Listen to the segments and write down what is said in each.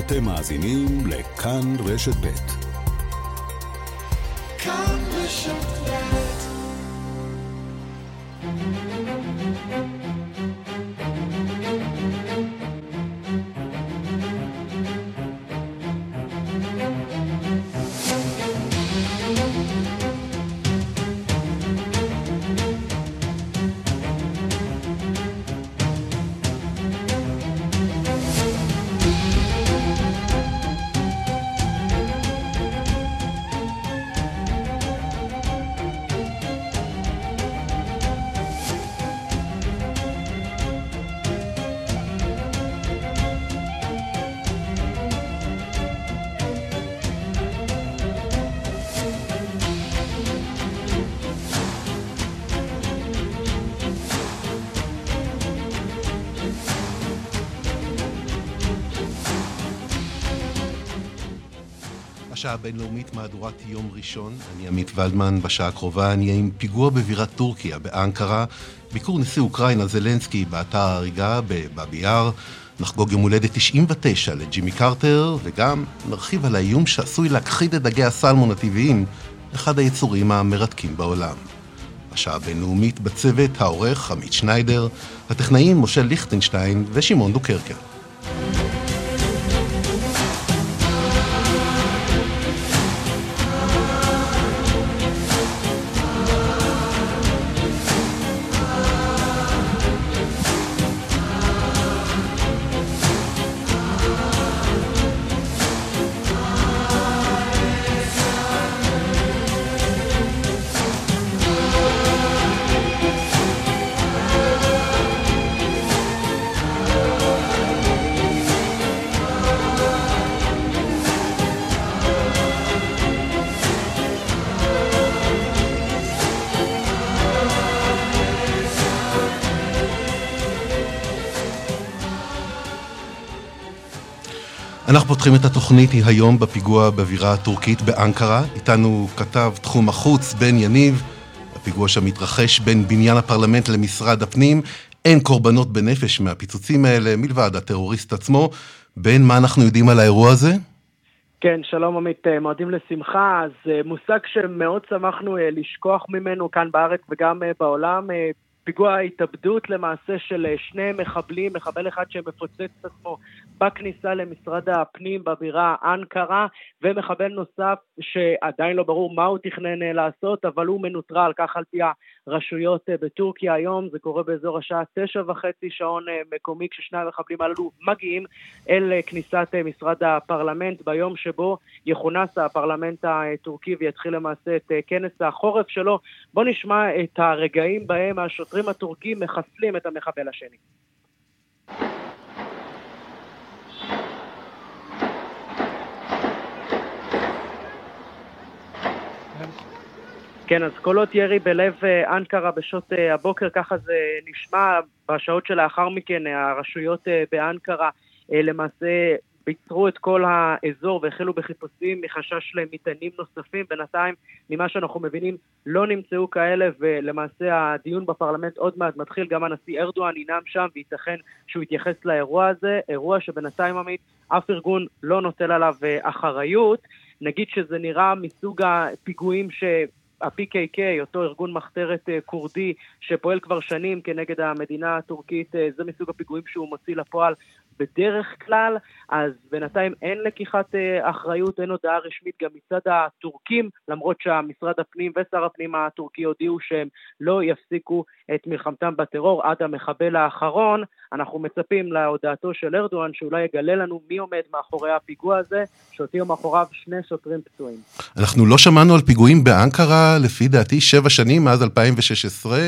אתם מאזינים לכאן רשת ב'. כאן רשת השעה הבינלאומית מהדורת יום ראשון. אני עמית ולדמן, בשעה הקרובה אני עם פיגוע בבירת טורקיה, באנקרה, ביקור נשיא אוקראינה זלנסקי באתר ההריגה בבאבי יאר, נחגוג יום הולדת 99 לג'ימי קרטר, וגם נרחיב על האיום שעשוי להכחיד את דגי הסלמון הטבעיים, אחד היצורים המרתקים בעולם. השעה הבינלאומית בצוות העורך עמית שניידר, הטכנאים משה ליכטנשטיין ושמעון דוקרקר. פותחים את התוכנית היא היום בפיגוע בבירה הטורקית באנקרה. איתנו כתב תחום החוץ בן יניב, הפיגוע שם מתרחש בין בניין הפרלמנט למשרד הפנים. אין קורבנות בנפש מהפיצוצים האלה, מלבד הטרוריסט עצמו. בן, מה אנחנו יודעים על האירוע הזה? כן, שלום עמית, אה, מועדים לשמחה. אז אה, מושג שמאוד שמחנו אה, לשכוח ממנו כאן בארץ וגם בעולם. פיגוע התאבדות למעשה של אה, שני מחבלים, מחבל אחד שמפוצץ את עצמו בכניסה למשרד הפנים בבירה אנקרה, ומחבל נוסף שעדיין לא ברור מה הוא תכנן אה, לעשות, אבל הוא מנוטרל, כך על פי הרשויות אה, בטורקיה היום, זה קורה באזור השעה תשע וחצי שעון מקומי, כששני המחבלים הללו מגיעים אל כניסת משרד הפרלמנט ביום שבו יכונס הפרלמנט הטורקי ויתחיל למעשה את כנס החורף שלו. בואו נשמע את הרגעים בהם השוטרים השוטרים הטורקים מחסלים את המחבל השני. כן, אז קולות ירי בלב אה, אנקרה בשעות אה, הבוקר, ככה זה נשמע. בשעות שלאחר מכן הרשויות אה, באנקרה למעשה ביצרו את כל האזור והחלו בחיפושים מחשש למטענים נוספים. בינתיים, ממה שאנחנו מבינים, לא נמצאו כאלה, ולמעשה הדיון בפרלמנט עוד מעט מתחיל. גם הנשיא ארדואן ינאם שם, וייתכן שהוא יתייחס לאירוע הזה. אירוע שבינתיים, עמית, אף ארגון לא נוטל עליו אה, אחריות. נגיד שזה נראה מסוג הפיגועים ש... ה-PKK, אותו ארגון מחתרת אה, כורדי שפועל כבר שנים כנגד המדינה הטורקית, אה, זה מסוג הפיגועים שהוא מוציא לפועל בדרך כלל, אז בינתיים אין לקיחת אה, אחריות, אין הודעה רשמית גם מצד הטורקים, למרות שהמשרד הפנים ושר הפנים הטורקי הודיעו שהם לא יפסיקו את מלחמתם בטרור עד המחבל האחרון. אנחנו מצפים להודעתו של ארדואן שאולי יגלה לנו מי עומד מאחורי הפיגוע הזה, שהותיר מאחוריו שני שוטרים פצועים. אנחנו לא שמענו על פיגועים באנקרה, לפי דעתי, שבע שנים מאז 2016.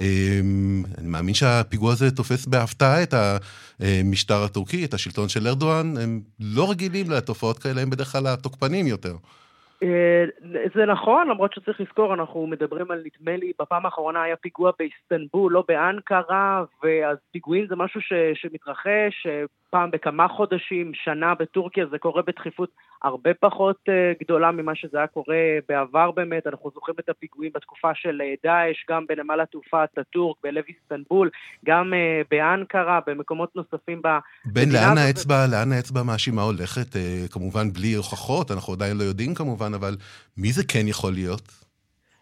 אמ, אני מאמין שהפיגוע הזה תופס בהפתעה את המשטר הטורקי, את השלטון של ארדואן. הם לא רגילים לתופעות כאלה, הם בדרך כלל התוקפנים יותר. אה, זה נכון, למרות שצריך לזכור, אנחנו מדברים על, נדמה לי, בפעם האחרונה היה פיגוע באיסטנבול, לא באנקרה, ואז פיגועים זה משהו ש, שמתרחש אה, פעם בכמה חודשים, שנה בטורקיה, זה קורה בדחיפות הרבה פחות uh, גדולה ממה שזה היה קורה בעבר באמת. אנחנו זוכרים את הפיגועים בתקופה של uh, דאעש, גם בנמל התעופה אטאטורק, בלב איסטנבול, גם uh, באנקרה, במקומות נוספים. בן, לאן האצבע, לאן האצבע המאשימה הולכת? כמובן בלי הוכחות, אנחנו עדיין לא יודעים כמובן, אבל מי זה כן יכול להיות?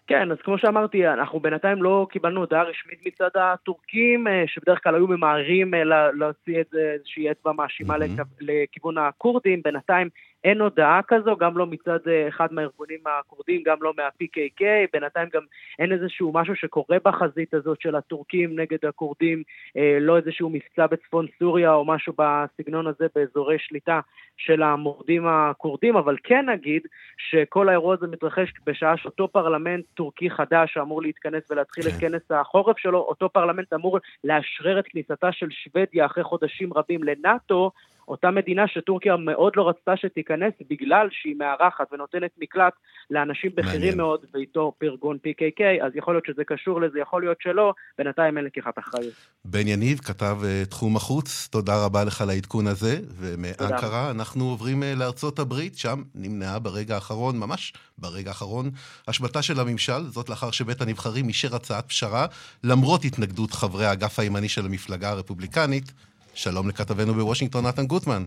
כן, אז כמו שאמרתי, אנחנו בינתיים לא קיבלנו הודעה רשמית מצד הטורקים, אה, שבדרך כלל היו ממהרים אה, להוציא איזושהי אצבע מאשימה mm-hmm. לכיוון הכורדים. בינתיים אין הודעה כזו, גם לא מצד אה, אחד מהארגונים הכורדים, גם לא מה-PKK, בינתיים גם אין איזשהו משהו שקורה בחזית הזאת של הטורקים נגד הכורדים, אה, לא איזשהו מבצע בצפון סוריה או משהו בסגנון הזה באזורי שליטה של המורדים הכורדים, אבל כן נגיד שכל האירוע הזה מתרחש בשעה שאותו פרלמנט טורקי חדש שאמור להתכנס ולהתחיל את כן. כנס החורף שלו, אותו פרלמנט אמור לאשרר את כניסתה של שוודיה אחרי חודשים רבים לנאטו, אותה מדינה שטורקיה מאוד לא רצתה שתיכנס בגלל שהיא מארחת ונותנת מקלט לאנשים בכירים מאוד, ואיתו פרגון PKK, אז יכול להיות שזה קשור לזה, יכול להיות שלא, בינתיים אין לקיחת אחריות. בן יניב, כתב uh, תחום החוץ, תודה רבה לך על העדכון הזה, ומאנקרה אנחנו עוברים uh, לארצות הברית, שם נמנעה ברגע האחרון, ממש ברגע האחרון, השבתה של הממשל, זאת לאחר שבית הנבחרים אישר הצעת פשרה, למרות התנגדות חברי האגף הימני של המפלגה הרפובליקנית. שלום לכתבנו בוושינגטון, נתן גוטמן.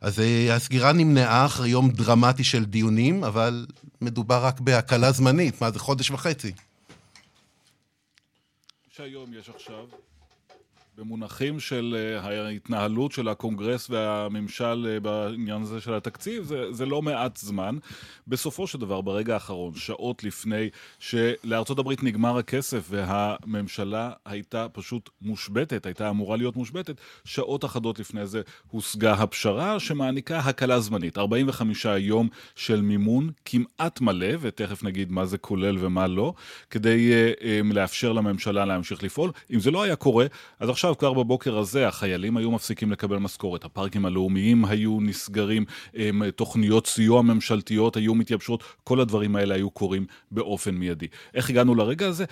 אז אה, הסגירה נמנעה אחרי יום דרמטי של דיונים, אבל מדובר רק בהקלה זמנית. מה זה, חודש וחצי? שהיום יש עכשיו במונחים של uh, ההתנהלות של הקונגרס והממשל uh, בעניין הזה של התקציב, זה, זה לא מעט זמן. בסופו של דבר, ברגע האחרון, שעות לפני שלארצות הברית נגמר הכסף והממשלה הייתה פשוט מושבתת, הייתה אמורה להיות מושבתת, שעות אחדות לפני זה הושגה הפשרה שמעניקה הקלה זמנית. 45 יום של מימון כמעט מלא, ותכף נגיד מה זה כולל ומה לא, כדי uh, um, לאפשר לממשלה להמשיך לפעול. אם זה לא היה קורה, אז עכשיו... עכשיו, כבר בבוקר הזה, החיילים היו מפסיקים לקבל משכורת, הפארקים הלאומיים היו נסגרים, תוכניות סיוע ממשלתיות היו מתייבשות, כל הדברים האלה היו קורים באופן מיידי. איך הגענו לרגע הזה?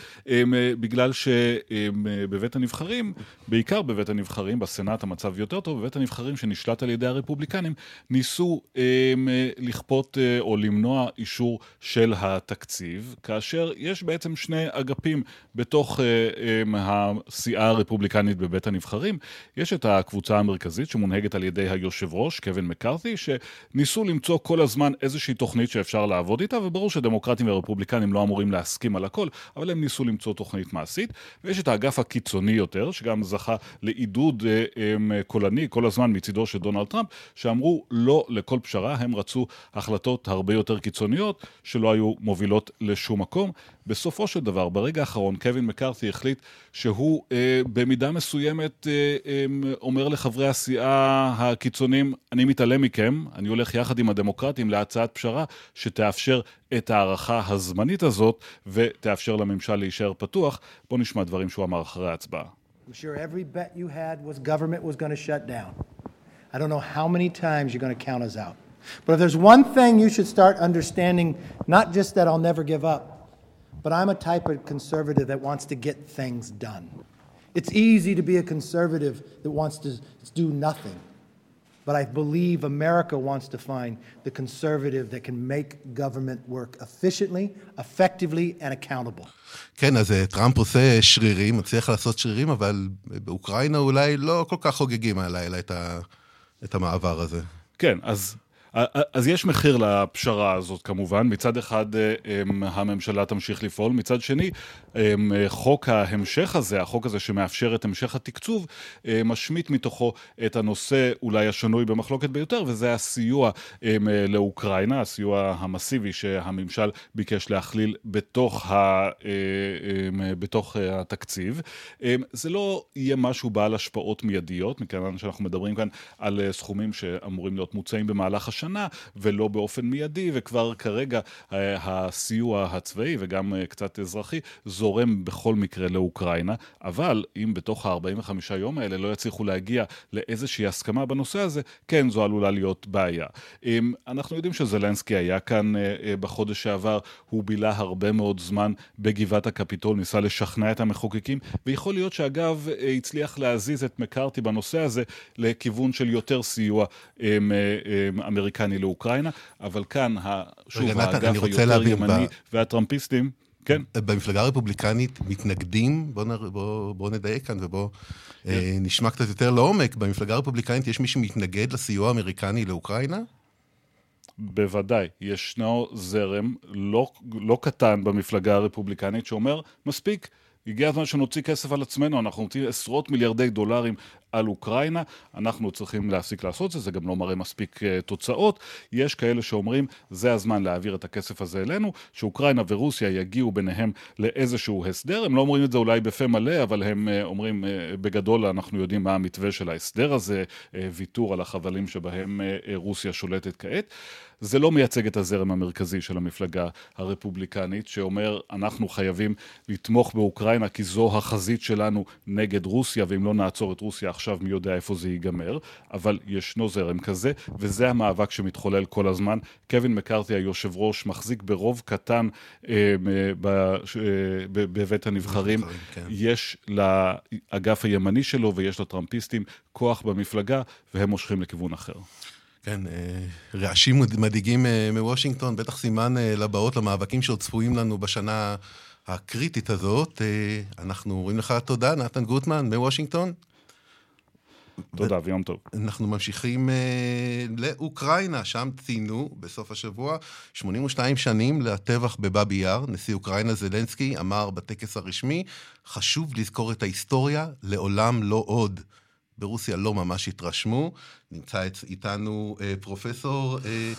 בגלל שבבית הנבחרים, בעיקר בבית הנבחרים, בסנאט המצב יותר טוב, בבית הנבחרים שנשלט על ידי הרפובליקנים, ניסו לכפות או למנוע אישור של התקציב, כאשר יש בעצם שני אגפים בתוך הסיעה הרפובליקנית בבית הנבחרים, יש את הקבוצה המרכזית שמונהגת על ידי היושב ראש, קווין מקארתי, שניסו למצוא כל הזמן איזושהי תוכנית שאפשר לעבוד איתה, וברור שדמוקרטים ורפובליקנים לא אמורים להסכים על הכל, אבל הם ניסו למצוא תוכנית מעשית. ויש את האגף הקיצוני יותר, שגם זכה לעידוד אה, אה, קולני כל הזמן מצידו של דונלד טראמפ, שאמרו לא לכל פשרה, הם רצו החלטות הרבה יותר קיצוניות, שלא היו מובילות לשום מקום. בסופו של דבר, ברגע האחרון, קווין מקארתי החליט שהוא אה, במידה מסוימת אה, אה, אומר לחברי הסיעה הקיצוניים, אני מתעלם מכם, אני הולך יחד עם הדמוקרטים להצעת פשרה שתאפשר את ההארכה הזמנית הזאת ותאפשר לממשל להישאר פתוח. בואו נשמע דברים שהוא אמר אחרי ההצבעה. I'm sure every bet you had was government was going to shut down. I don't know how many times you're going to count us out. But if there's one thing you should start understanding, not just that I'll never give up, but I'm a type of conservative that wants to get things done. It's easy to be a conservative that wants to do nothing. But I believe America wants to find the conservative that can make government work efficiently, effectively and accountable. כן, אז טראמפ עושה שרירים, מצליח לעשות שרירים, אבל באוקראינה אולי לא כל כך חוגגים הלילה את, ה, את המעבר הזה. כן, אז אז יש מחיר לפשרה הזאת כמובן, מצד אחד אה, אמ, הממשלה תמשיך לפעול, מצד שני אמ, חוק ההמשך הזה, החוק הזה שמאפשר את המשך התקצוב, אה, משמיט מתוכו את הנושא אולי השנוי במחלוקת ביותר, וזה הסיוע אמ, לאוקראינה, הסיוע המסיבי שהממשל ביקש להכליל בתוך, ה, אה, בתוך התקציב. זה לא יהיה משהו בעל השפעות מיידיות, מכיוון שאנחנו מדברים כאן על סכומים שאמורים להיות מוצאים במהלך השנה. השנה, ולא באופן מיידי, וכבר כרגע הסיוע הצבאי וגם קצת אזרחי זורם בכל מקרה לאוקראינה, אבל אם בתוך ה-45 יום האלה לא יצליחו להגיע לאיזושהי הסכמה בנושא הזה, כן, זו עלולה להיות בעיה. אנחנו יודעים שזלנסקי היה כאן בחודש שעבר, הוא בילה הרבה מאוד זמן בגבעת הקפיטול, ניסה לשכנע את המחוקקים, ויכול להיות שאגב הצליח להזיז את מקארתי בנושא הזה לכיוון של יותר סיוע אמריקני לאוקראינה, אבל כאן, שוב, האגף היותר ימני והטראמפיסטים, כן. במפלגה הרפובליקנית מתנגדים, בואו בוא, בוא נדייק כאן ובואו כן. אה, נשמע קצת יותר לעומק, במפלגה הרפובליקנית יש מי שמתנגד לסיוע האמריקני לאוקראינה? בוודאי, ישנו זרם לא, לא קטן במפלגה הרפובליקנית שאומר, מספיק, הגיע הזמן שנוציא כסף על עצמנו, אנחנו נוציא עשרות מיליארדי דולרים על אוקראינה, אנחנו צריכים להפסיק לעשות את זה, זה גם לא מראה מספיק uh, תוצאות. יש כאלה שאומרים, זה הזמן להעביר את הכסף הזה אלינו, שאוקראינה ורוסיה יגיעו ביניהם לאיזשהו הסדר. הם לא אומרים את זה אולי בפה מלא, אבל הם uh, אומרים, uh, בגדול אנחנו יודעים מה המתווה של ההסדר הזה, ויתור על החבלים שבהם רוסיה שולטת כעת. זה לא מייצג את הזרם המרכזי של המפלגה הרפובליקנית, שאומר, אנחנו חייבים לתמוך באוקראינה כי זו החזית שלנו נגד רוסיה, ואם לא נעצור את רוסיה מי יודע איפה זה ייגמר, אבל ישנו זרם כזה, וזה המאבק שמתחולל כל הזמן. קווין מקארתי היושב ראש מחזיק ברוב קטן אה, ב, אה, בבית הנבחרים. כן. יש לאגף הימני שלו ויש לטראמפיסטים כוח במפלגה, והם מושכים לכיוון אחר. כן, אה, רעשים מדאיגים אה, מוושינגטון, בטח סימן לבאות, למאבקים שעוד צפויים לנו בשנה הקריטית הזאת. אנחנו אומרים לך תודה, נתן גוטמן מוושינגטון. תודה ויום טוב. אנחנו ממשיכים אה, לאוקראינה, שם ציינו בסוף השבוע 82 שנים לטבח בבאבי יאר. נשיא אוקראינה זלנסקי אמר בטקס הרשמי, חשוב לזכור את ההיסטוריה, לעולם לא עוד. ברוסיה לא ממש התרשמו. נמצא איתנו אה, פרופסור אה,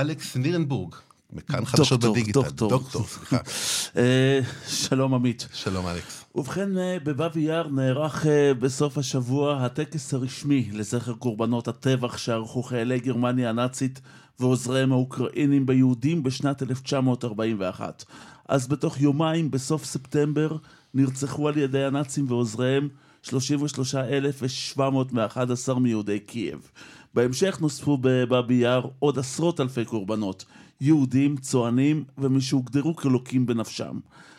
אלכס נירנבורג. מכאן חדשות בדיגיטל. דוקטור, דוקטור, סליחה. אה, שלום עמית. שלום אלכס. ובכן, אה, בבאבי יאר נערך אה, בסוף השבוע הטקס הרשמי לזכר קורבנות הטבח שערכו חיילי גרמניה הנאצית ועוזריהם האוקראינים ביהודים בשנת 1941. אז בתוך יומיים, בסוף ספטמבר, נרצחו על ידי הנאצים ועוזריהם 33,711 מיהודי קייב. בהמשך נוספו בבאבי יאר עוד עשרות אלפי קורבנות. יהודים, צוענים ומי שהוגדרו כלוקים בנפשם.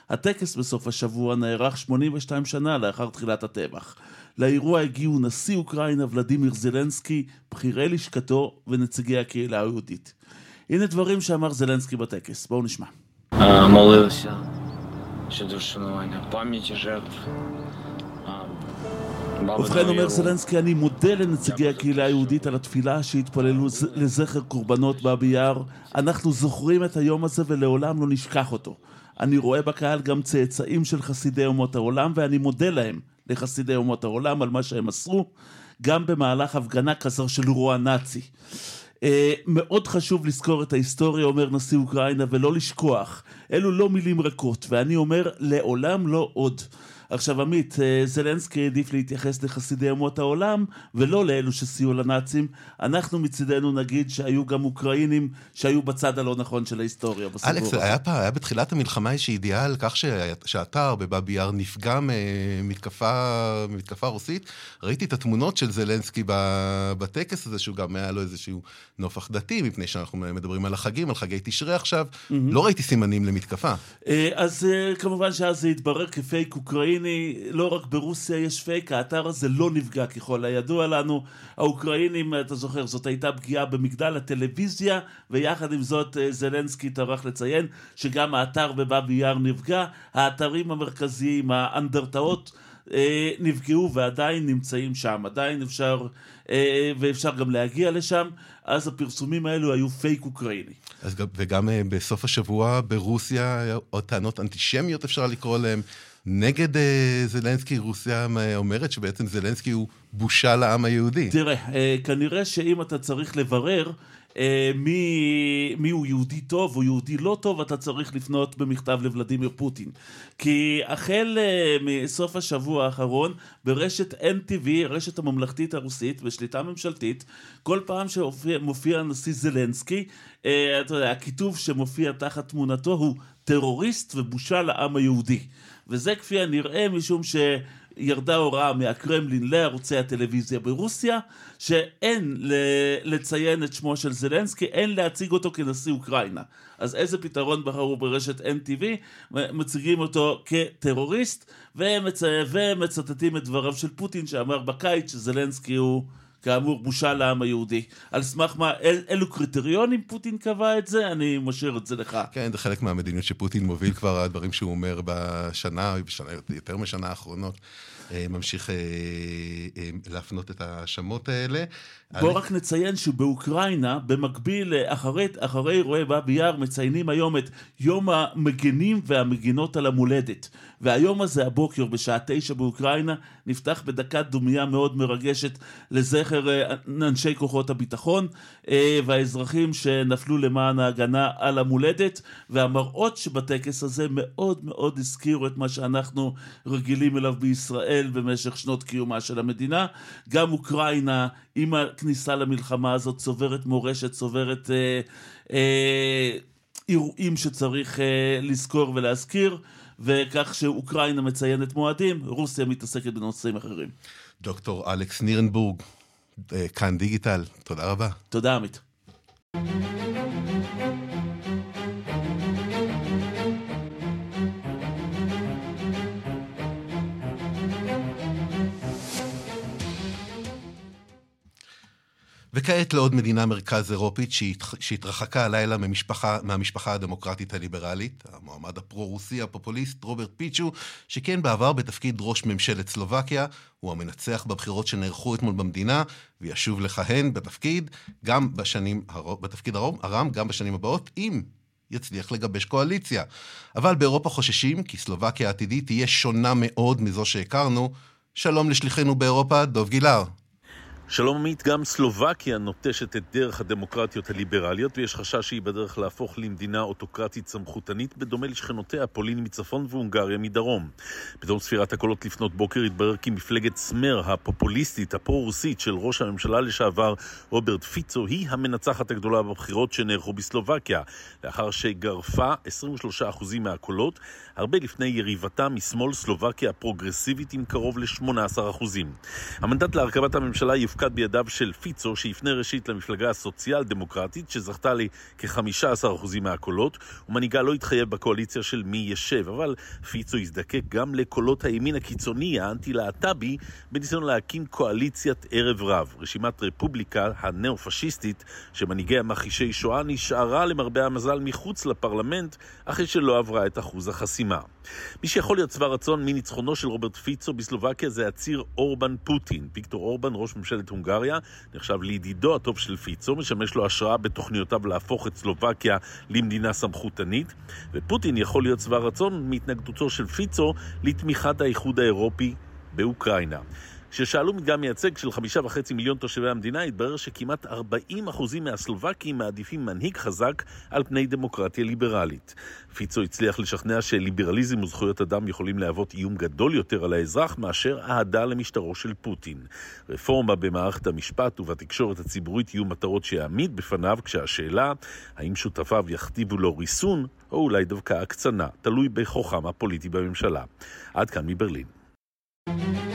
הטקס בסוף השבוע נערך 82 שנה לאחר תחילת הטבח. לאירוע הגיעו נשיא אוקראינה ולדימיר זלנסקי, בכירי לשכתו ונציגי הקהילה היהודית. הנה דברים שאמר זלנסקי בטקס, בואו נשמע. ובכן אומר זלנסקי, אני מודה לנציגי הקהילה היהודית על התפילה שהתפללו לזכר קורבנות באבי יאר. אנחנו זוכרים את היום הזה ולעולם לא נשכח אותו. אני רואה בקהל גם צאצאים של חסידי אומות העולם, ואני מודה להם, לחסידי אומות העולם, על מה שהם עשו, גם במהלך הפגנה כזו של רוע נאצי. Uh, מאוד חשוב לזכור את ההיסטוריה, אומר נשיא אוקראינה, ולא לשכוח. אלו לא מילים רכות, ואני אומר, לעולם לא עוד. עכשיו עמית, אה, זלנסקי העדיף להתייחס לחסידי אומות העולם ולא לאלו שסייעו לנאצים. אנחנו מצידנו נגיד שהיו גם אוקראינים שהיו בצד הלא נכון של ההיסטוריה בסיפור. אלכס, היה, פעם, היה בתחילת המלחמה איזושהי ידיעה על כך שהאתר בבאבי יאר נפגע ממתקפה מתקפה רוסית. ראיתי את התמונות של זלנסקי בטקס הזה, שהוא גם היה לו איזשהו נופח דתי, מפני שאנחנו מדברים על החגים, על חגי תשרי עכשיו. Mm-hmm. לא ראיתי סימנים למתקפה. אה, אז אה, כמובן שאז זה התברר כפייק אוקראיני. אוקראיני, לא רק ברוסיה יש פייק, האתר הזה לא נפגע ככל הידוע לנו. האוקראינים, אתה זוכר, זאת הייתה פגיעה במגדל הטלוויזיה, ויחד עם זאת אה, זלנסקי טרח לציין שגם האתר בבאבי יאר נפגע. האתרים המרכזיים, האנדרטאות, אה, נפגעו ועדיין נמצאים שם, עדיין אפשר, אה, ואפשר גם להגיע לשם, אז הפרסומים האלו היו פייק אוקראיני. אז גם, וגם בסוף השבוע ברוסיה עוד טענות אנטישמיות אפשר לקרוא להם. נגד אה, זלנסקי, רוסיה אומרת שבעצם זלנסקי הוא בושה לעם היהודי. תראה, אה, כנראה שאם אתה צריך לברר, אה, מי, מי הוא יהודי טוב או יהודי לא טוב, אתה צריך לפנות במכתב לוולדימיר פוטין. כי החל אה, מסוף השבוע האחרון, ברשת NTV, הרשת הממלכתית הרוסית, בשליטה ממשלתית, כל פעם שמופיע הנשיא זלנסקי, אה, אתה יודע, הכיתוב שמופיע תחת תמונתו הוא טרוריסט ובושה לעם היהודי. וזה כפי הנראה משום ש... ירדה הוראה מהקרמלין לערוצי הטלוויזיה ברוסיה, שאין לציין את שמו של זלנסקי, אין להציג אותו כנשיא אוקראינה. אז איזה פתרון בחרו ברשת NTV? מציגים אותו כטרוריסט, ומצ... ומצטטים את דבריו של פוטין שאמר בקיץ שזלנסקי הוא... כאמור, בושה לעם היהודי. על סמך מה, אל, אילו קריטריונים פוטין קבע את זה? אני משאיר את זה לך. כן, זה חלק מהמדיניות שפוטין מוביל כבר, הדברים שהוא אומר בשנה, בשנה יותר משנה האחרונות. אה, ממשיך אה, אה, להפנות את ההאשמות האלה. בואו רק נציין שבאוקראינה, במקביל, אחרי, אחרי אירועי באבי יאר, מציינים היום את יום המגנים והמגינות על המולדת. והיום הזה, הבוקר, בשעה תשע באוקראינה, נפתח בדקת דומייה מאוד מרגשת לזכר אנשי כוחות הביטחון והאזרחים שנפלו למען ההגנה על המולדת, והמראות שבטקס הזה מאוד מאוד הזכירו את מה שאנחנו רגילים אליו בישראל במשך שנות קיומה של המדינה. גם אוקראינה, עם הכניסה למלחמה הזאת, צוברת מורשת, צוברת אה, אה, אירועים שצריך אה, לזכור ולהזכיר. וכך שאוקראינה מציינת מועדים, רוסיה מתעסקת בנושאים אחרים. דוקטור אלכס נירנבורג, אה, כאן דיגיטל, תודה רבה. תודה עמית. וכעת לעוד מדינה מרכז אירופית שהתרחקה הלילה ממשפחה, מהמשפחה הדמוקרטית הליברלית, המועמד הפרו-רוסי הפופוליסט רוברט פיצ'ו, שכן בעבר בתפקיד ראש ממשלת סלובקיה, הוא המנצח בבחירות שנערכו אתמול במדינה, וישוב לכהן בתפקיד, גם בשנים, בתפקיד הרם, גם בשנים הבאות, אם יצליח לגבש קואליציה. אבל באירופה חוששים כי סלובקיה העתידית תהיה שונה מאוד מזו שהכרנו. שלום לשליחנו באירופה, דוב גילהר. שלום עמית, גם סלובקיה נוטשת את דרך הדמוקרטיות הליברליות ויש חשש שהיא בדרך להפוך למדינה אוטוקרטית סמכותנית בדומה לשכנותיה פולין מצפון והונגריה מדרום. בתום ספירת הקולות לפנות בוקר התברר כי מפלגת סמר הפופוליסטית הפרו-רוסית של ראש הממשלה לשעבר רוברט פיצו היא המנצחת הגדולה בבחירות שנערכו בסלובקיה לאחר שגרפה 23% מהקולות הרבה לפני יריבתה משמאל סלובקיה הפרוגרסיבית עם קרוב ל-18%. המנדט להרכבת הממשלה יפקע מופקד בידיו של פיצו, שיפנה ראשית למפלגה הסוציאל דמוקרטית, שזכתה לי כ-15% מהקולות, ומנהיגה לא התחייב בקואליציה של מי ישב, אבל פיצו יזדקק גם לקולות הימין הקיצוני, האנטי-להט"בי, בניסיון להקים קואליציית ערב רב. רשימת רפובליקה הנאו-פשיסטית, שמנהיגי מכחישי שואה, נשארה למרבה המזל מחוץ לפרלמנט, אחרי שלא עברה את אחוז החסימה. מי שיכול להיות שבע רצון מניצחונו של רוברט פיצו בסלובקיה זה הציר אורבן פוטין. ויקטור אורבן, ראש ממשלת הונגריה, נחשב לידידו הטוב של פיצו, משמש לו השראה בתוכניותיו להפוך את סלובקיה למדינה סמכותנית, ופוטין יכול להיות שבע רצון מהתנגדותו של פיצו לתמיכת האיחוד האירופי באוקראינה. כששאלו מדגם מייצג של חמישה וחצי מיליון תושבי המדינה, התברר שכמעט 40 אחוזים מהסלובקים מעדיפים מנהיג חזק על פני דמוקרטיה ליברלית. פיצו הצליח לשכנע שליברליזם וזכויות אדם יכולים להוות איום גדול יותר על האזרח מאשר אהדה למשטרו של פוטין. רפורמה במערכת המשפט ובתקשורת הציבורית יהיו מטרות שיעמיד בפניו כשהשאלה האם שותפיו יכתיבו לו ריסון או אולי דווקא הקצנה, תלוי בכוחם הפוליטי בממשלה. עד כאן מברלין. אז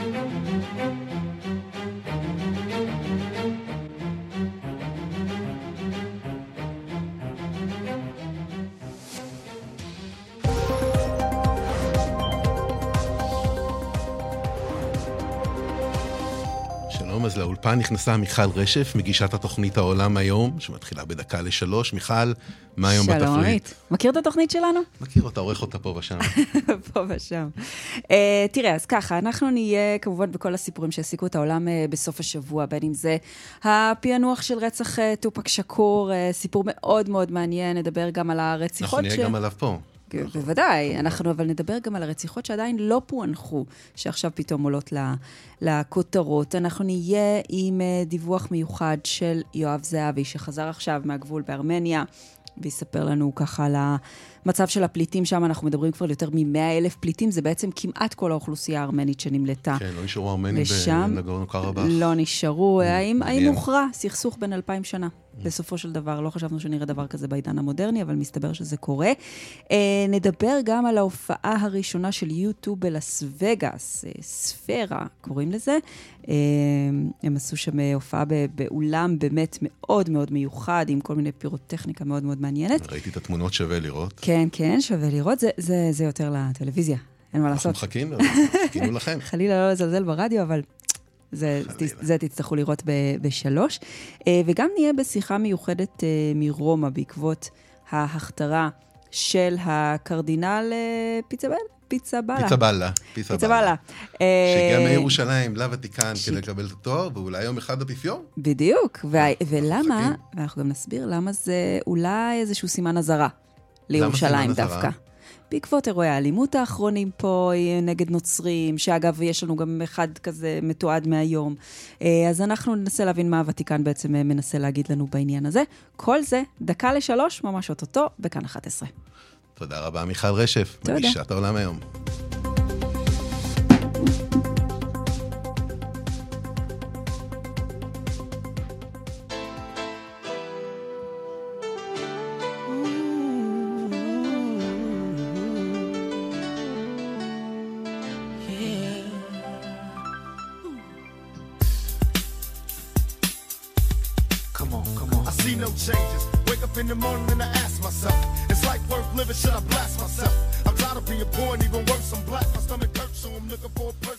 לאולפן נכנסה מיכל רשף, מגישת התוכנית העולם היום, שמתחילה בדקה לשלוש. מיכל, מה היום בתפריט? שלום, עמית. מכיר את התוכנית שלנו? מכיר אותה, עורך אותה פה ושם. פה ושם. Uh, תראה, אז ככה, אנחנו נהיה כמובן בכל הסיפורים שהעסיקו את העולם uh, בסוף השבוע, בין אם זה הפענוח של רצח uh, טופק שקור, uh, סיפור מאוד מאוד מעניין, נדבר גם על הרציחות אנחנו נהיה גם עליו פה. נכון. בוודאי, אנחנו אבל נדבר גם על הרציחות שעדיין לא פוענחו, שעכשיו פתאום עולות לכותרות. אנחנו נהיה עם אה, דיווח מיוחד של יואב זהבי, שחזר עכשיו מהגבול בארמניה, ויספר לנו ככה על המצב של הפליטים שם. אנחנו מדברים כבר על יותר מ-100 אלף פליטים, זה בעצם כמעט כל האוכלוסייה הארמנית שנמלטה. כן, לא נשארו ארמנים בנגורנו קרבאח. לא נשארו. האם, האם הוכרע סכסוך בין אלפיים שנה? בסופו של דבר. לא חשבנו שנראה דבר כזה בעידן המודרני, אבל מסתבר שזה קורה. אה, נדבר גם על ההופעה הראשונה של יוטיוב בלאס וגאס, אה, ספירה קוראים לזה. אה, הם עשו שם הופעה באולם באמת מאוד מאוד מיוחד, עם כל מיני פירוטכניקה מאוד מאוד מעניינת. ראיתי את התמונות, שווה לראות. כן, כן, שווה לראות. זה, זה, זה יותר לטלוויזיה. אין מה לעשות. אנחנו מחכים, חיכינו לכם. חלילה לא לזלזל ברדיו, אבל זה, זה תצטרכו לראות בשלוש. אה, וגם נהיה בשיחה מיוחדת אה, מרומא בעקבות ההכתרה של הקרדינל אה, פיצבל. פיצה בלה. פיצה בלה. פיצה בלה. שהגיע מירושלים לוותיקן כדי לקבל את התואר, ואולי יום אחד אפיפיור. בדיוק. ולמה, ואנחנו גם נסביר למה זה אולי איזשהו סימן אזהרה לירושלים דווקא. בעקבות אירועי האלימות האחרונים פה נגד נוצרים, שאגב, יש לנו גם אחד כזה מתועד מהיום. אה, אז אנחנו ננסה להבין מה הוותיקן בעצם אה, מנסה להגיד לנו בעניין הזה. כל זה, דקה לשלוש, ממש אוטוטו, בכאן 11. תודה רבה, מיכל רשף, תודה. מגישת העולם היום.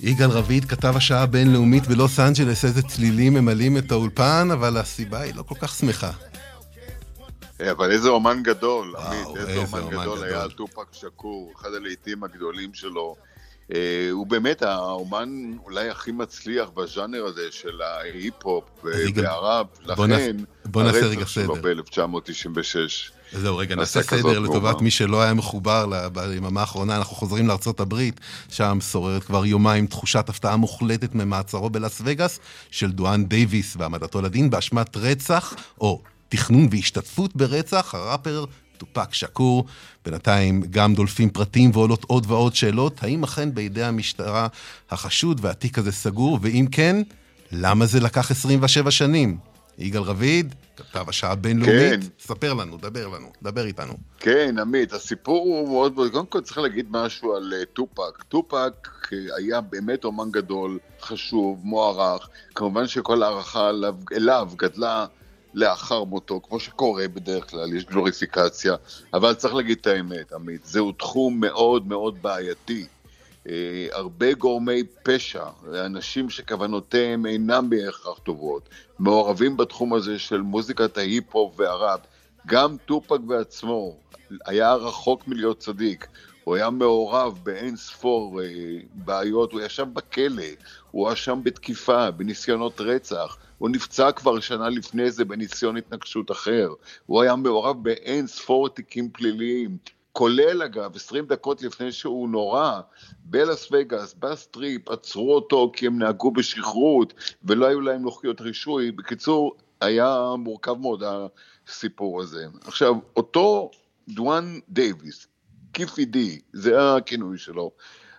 יגאל רביד, כתב השעה הבינלאומית בלוס אנג'לס, איזה צלילים ממלאים את האולפן, אבל הסיבה היא לא כל כך שמחה. אה, אבל איזה אומן גדול, עמית, איזה אומן גדול היה טופק שקור, אחד הלהיטים הגדולים שלו. אה, הוא באמת האומן אולי הכי מצליח בז'אנר הזה של ההיפ-הופ והראפ, לכן הרצח שלו ב-1996. זהו, רגע, נעשה סדר לטובת מי שלא היה מחובר ביממה האחרונה. אנחנו חוזרים לארצות הברית, שם שוררת כבר יומיים תחושת הפתעה מוחלטת ממעצרו בלאס וגאס של דואן דייוויס והעמדתו לדין באשמת רצח, או תכנון והשתתפות ברצח, הראפר טופק שקור. בינתיים גם דולפים פרטים ועולות עוד ועוד שאלות, האם אכן בידי המשטרה החשוד והתיק הזה סגור, ואם כן, למה זה לקח 27 שנים? יגאל רביד, כתב השעה הבינלאומית, כן. ספר לנו, דבר לנו, דבר איתנו. כן, עמית, הסיפור הוא מאוד מאוד, קודם כל צריך להגיד משהו על uh, טופק. טופק uh, היה באמת אומן גדול, חשוב, מוערך, כמובן שכל הערכה אליו, אליו גדלה לאחר מותו, כמו שקורה בדרך כלל, יש גלוריפיקציה, אבל צריך להגיד את האמת, עמית, זהו תחום מאוד מאוד בעייתי. אה, הרבה גורמי פשע, אנשים שכוונותיהם אינם בהכרח טובות, מעורבים בתחום הזה של מוזיקת ההיפ-הופ והראפ. גם טופק בעצמו היה רחוק מלהיות צדיק, הוא היה מעורב באין ספור אה, בעיות, הוא ישב בכלא, הוא הואשם בתקיפה, בניסיונות רצח, הוא נפצע כבר שנה לפני זה בניסיון התנקשות אחר, הוא היה מעורב באין ספור תיקים פליליים, כולל אגב, 20 דקות לפני שהוא נורה, בלאס וגאס, בסטריפ, עצרו אותו כי הם נהגו בשכרות ולא היו להם לוחיות רישוי. בקיצור, היה מורכב מאוד הסיפור הזה. עכשיו, אותו דואן דייוויס, קיפי די, זה הכינוי שלו,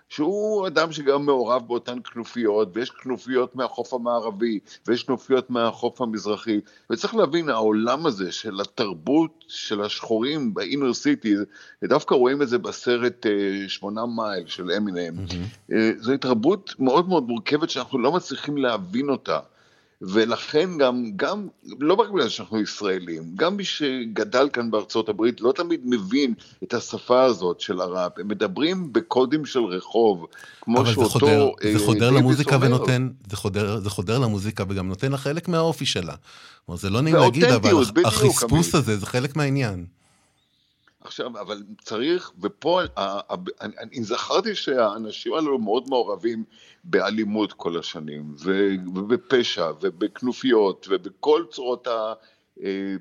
שהוא אדם שגם מעורב באותן כנופיות, ויש כנופיות מהחוף המערבי, ויש כנופיות מהחוף המזרחי, וצריך להבין, העולם הזה של התרבות של השחורים באינר סיטי, ודווקא רואים את זה בסרט אה, שמונה מייל של אמינם, mm-hmm. זו התרבות מאוד מאוד מורכבת שאנחנו לא מצליחים להבין אותה. ולכן גם, גם, לא רק בגלל שאנחנו ישראלים, גם מי שגדל כאן בארצות הברית לא תמיד מבין את השפה הזאת של הראפ. הם מדברים בקודים של רחוב, כמו אבל שאותו... אבל זה חודר, אה, זה חודר למוזיקה אומר. ונותן, זה חודר, זה חודר למוזיקה וגם נותן לה חלק מהאופי שלה. כלומר, זה לא נעים להגיד, אבל החספוס הזה זה חלק מהעניין. עכשיו, אבל צריך, ופה, אני זכרתי שהאנשים האלו מאוד מעורבים באלימות כל השנים, ובפשע, ובכנופיות, ובכל צורות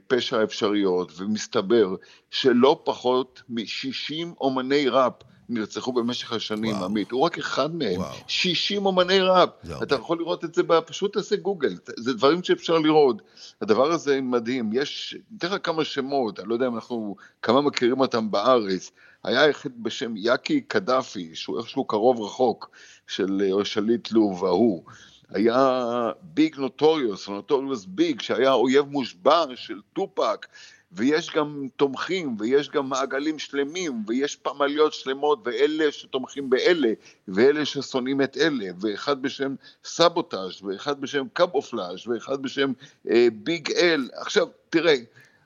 פשע אפשריות, ומסתבר שלא פחות מ-60 אומני ראפ נרצחו במשך השנים, וואו. עמית, הוא רק אחד מהם, וואו. 60 אומני ראפ, אתה יכול לראות את זה, פשוט תעשה גוגל, זה דברים שאפשר לראות. הדבר הזה מדהים, יש, אתן לך כמה שמות, אני לא יודע אם אנחנו, כמה מכירים אותם בארץ, היה אחד בשם יאקי קדאפי, שהוא איכשהו קרוב רחוק של שליט לוב ההוא. היה ביג נוטוריוס, נוטוריוס ביג, שהיה אויב מושבע של טופק, ויש גם תומכים, ויש גם מעגלים שלמים, ויש פמליות שלמות, ואלה שתומכים באלה, ואלה ששונאים את אלה, ואחד בשם סבוטאז', ואחד בשם קמופלאז', ואחד בשם אה, ביג אל. עכשיו, תראה,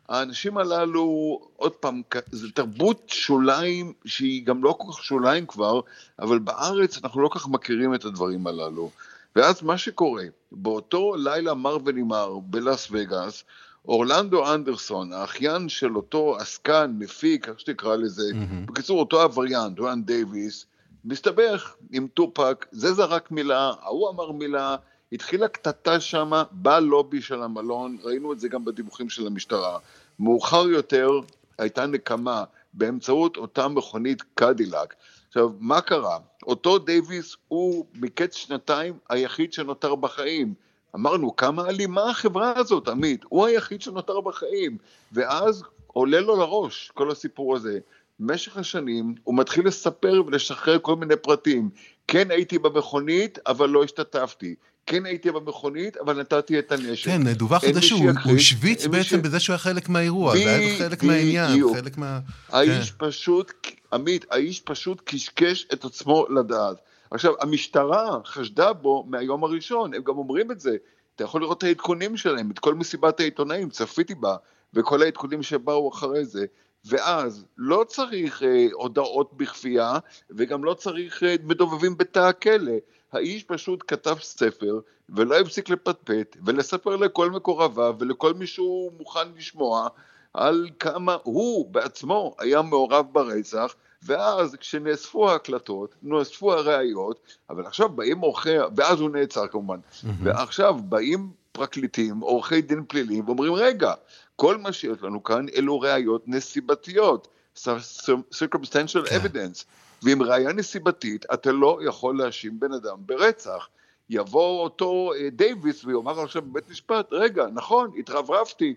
האנשים הללו, עוד פעם, זו תרבות שוליים שהיא גם לא כל כך שוליים כבר, אבל בארץ אנחנו לא כל כך מכירים את הדברים הללו. ואז מה שקורה, באותו לילה מר ונמהר בלאס וגאס, אורלנדו אנדרסון, האחיין של אותו עסקן, מפיק, איך שתקרא לזה, mm-hmm. בקיצור, אותו עבריין, דואן דייוויס, מסתבך עם טופק, זה זרק מילה, ההוא אמר מילה, התחילה קטטה שמה בלובי של המלון, ראינו את זה גם בדיווחים של המשטרה. מאוחר יותר הייתה נקמה באמצעות אותה מכונית קדילק. עכשיו, מה קרה? אותו דייוויס הוא מקץ שנתיים היחיד שנותר בחיים. אמרנו, כמה אלימה החברה הזאת, עמית? הוא היחיד שנותר בחיים. ואז עולה לו לראש כל הסיפור הזה. במשך השנים הוא מתחיל לספר ולשחרר כל מיני פרטים. כן הייתי במכונית, אבל לא השתתפתי. כן הייתי במכונית, אבל נתתי את הנשק. כן, דווח על זה שהוא השוויץ בעצם ש... בזה שהוא היה חלק מהאירוע, זה היה חלק מהעניין, חלק מה... האיש כן. פשוט, עמית, האיש פשוט קשקש את עצמו לדעת. עכשיו, המשטרה חשדה בו מהיום הראשון, הם גם אומרים את זה. אתה יכול לראות את העדכונים שלהם, את כל מסיבת העיתונאים, צפיתי בה, וכל העדכונים שבאו אחרי זה. ואז לא צריך אה, הודעות בכפייה, וגם לא צריך אה, מדובבים בתא הכלא. האיש פשוט כתב ספר, ולא הפסיק לפטפט, ולספר לכל מקורביו ולכל מי שהוא מוכן לשמוע, על כמה הוא בעצמו היה מעורב ברצח, ואז כשנאספו ההקלטות, נאספו הראיות, אבל עכשיו באים עורכי, ואז הוא נעצר כמובן, mm-hmm. ועכשיו באים פרקליטים, עורכי דין פליליים, ואומרים, רגע, כל מה שיש לנו כאן אלו ראיות נסיבתיות, circumstantial כן. evidence, ועם ראיה נסיבתית אתה לא יכול להאשים בן אדם ברצח. יבוא אותו אה, דייוויס ויאמר עכשיו בבית משפט, רגע, נכון, התרברבתי.